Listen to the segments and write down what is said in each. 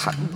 Solar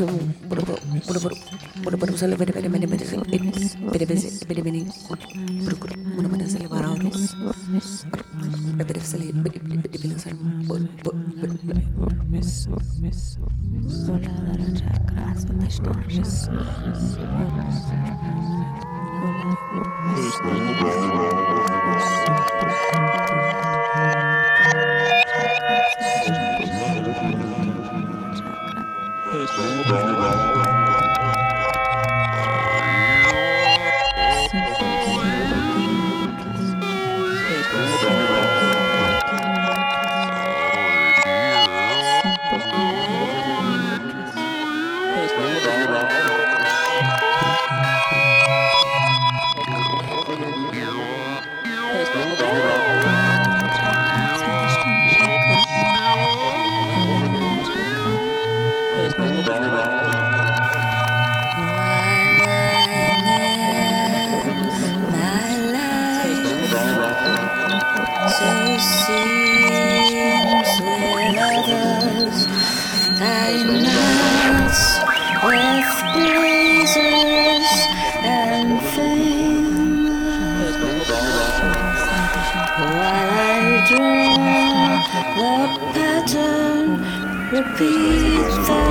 repeat the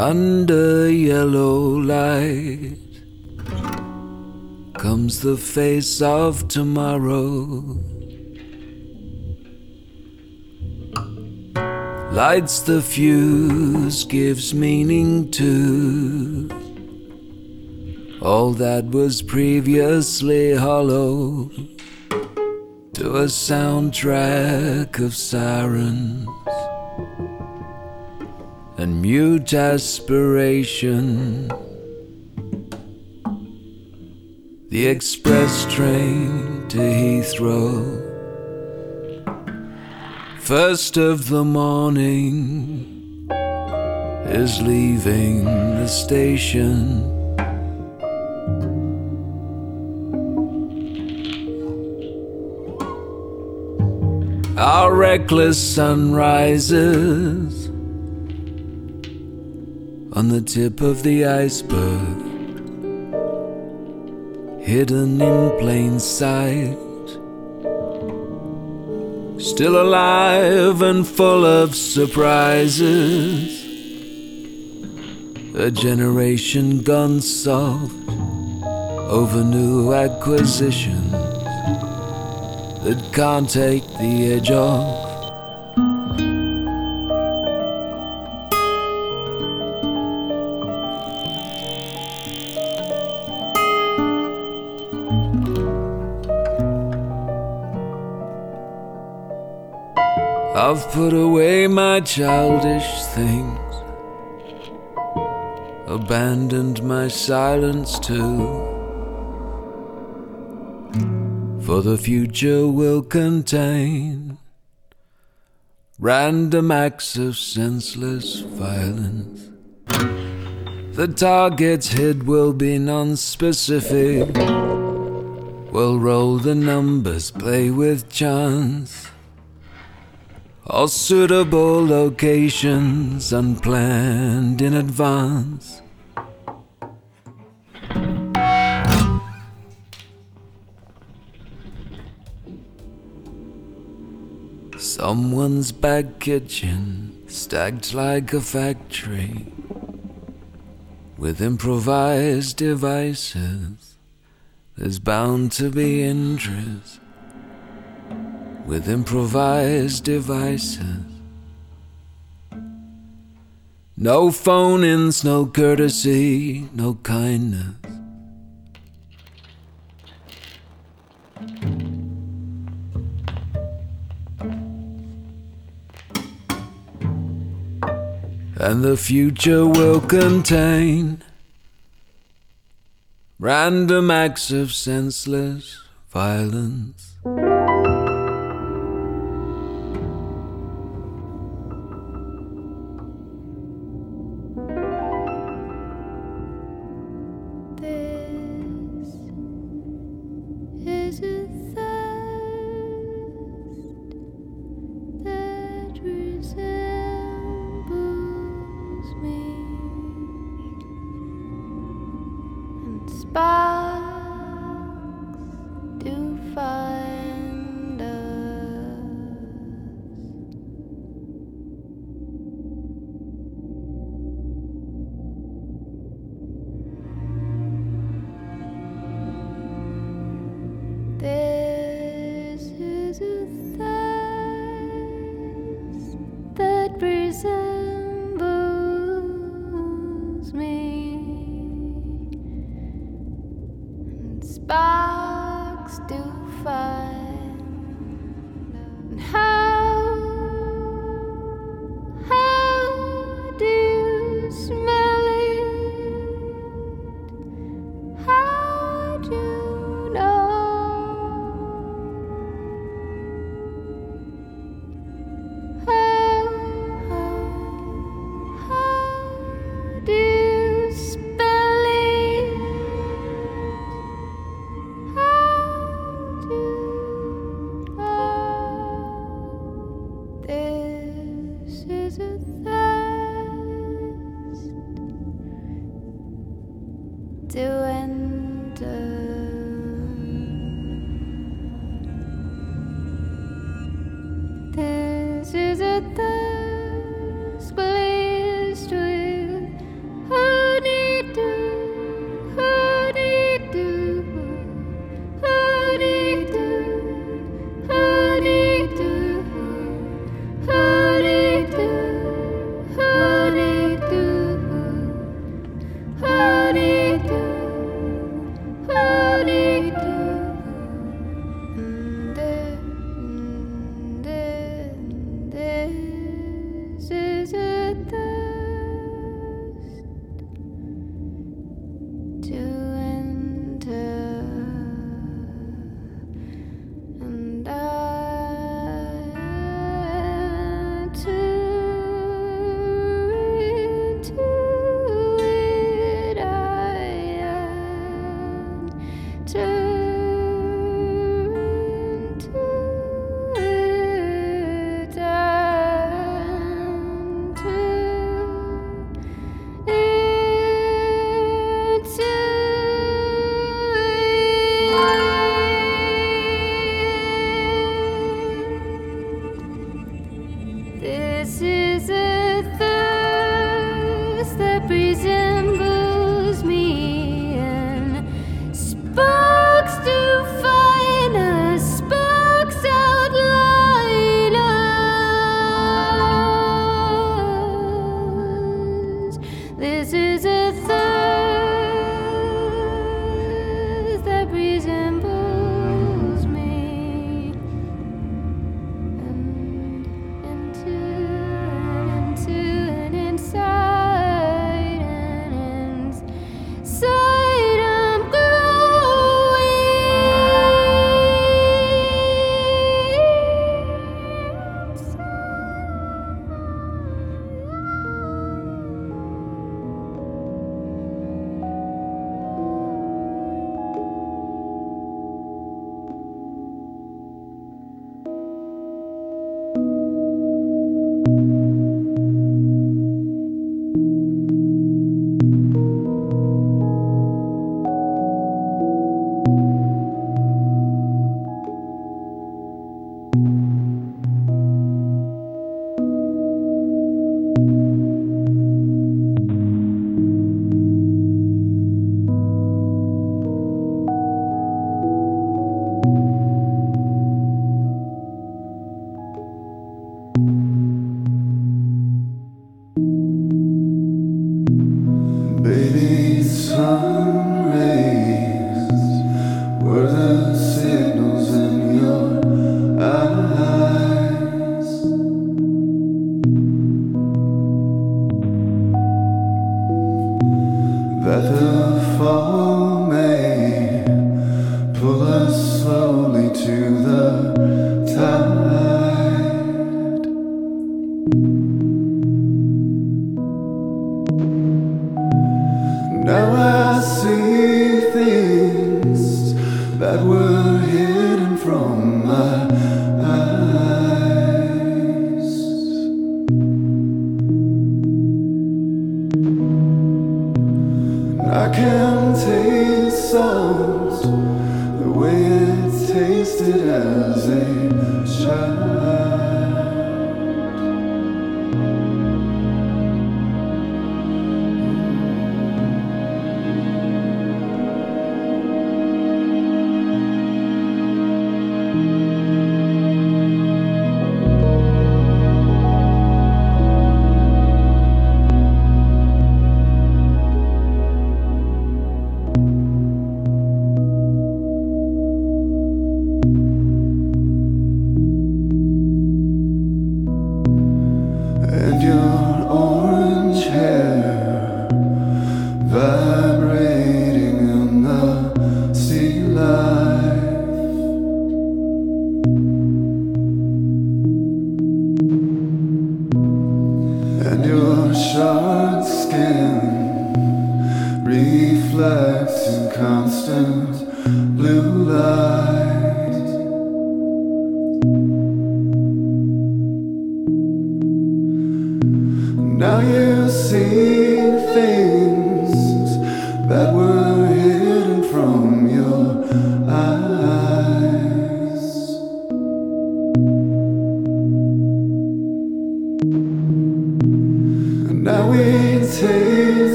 Under yellow light comes the face of tomorrow. Lights the fuse, gives meaning to all that was previously hollow. To a soundtrack of sirens and mute aspiration. The express train to Heathrow. First of the morning is leaving the station. Our reckless sunrises on the tip of the iceberg, hidden in plain sight. Still alive and full of surprises. A generation gone soft over new acquisitions that can't take the edge off. I've put away my childish things, abandoned my silence too. For the future will contain random acts of senseless violence. The targets hit will be non-specific. We'll roll the numbers, play with chance. All suitable locations unplanned in advance. Someone's back kitchen stacked like a factory with improvised devices. There's bound to be interest with improvised devices. No phone ins, no courtesy, no kindness. And the future will contain random acts of senseless violence. to end up.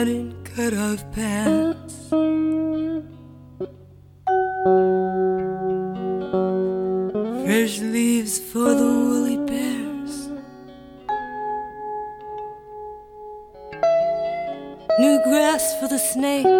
Cut off pants, passed. Fresh leaves for the woolly bears. New grass for the snake.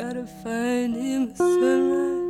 Gotta find him a sunrise.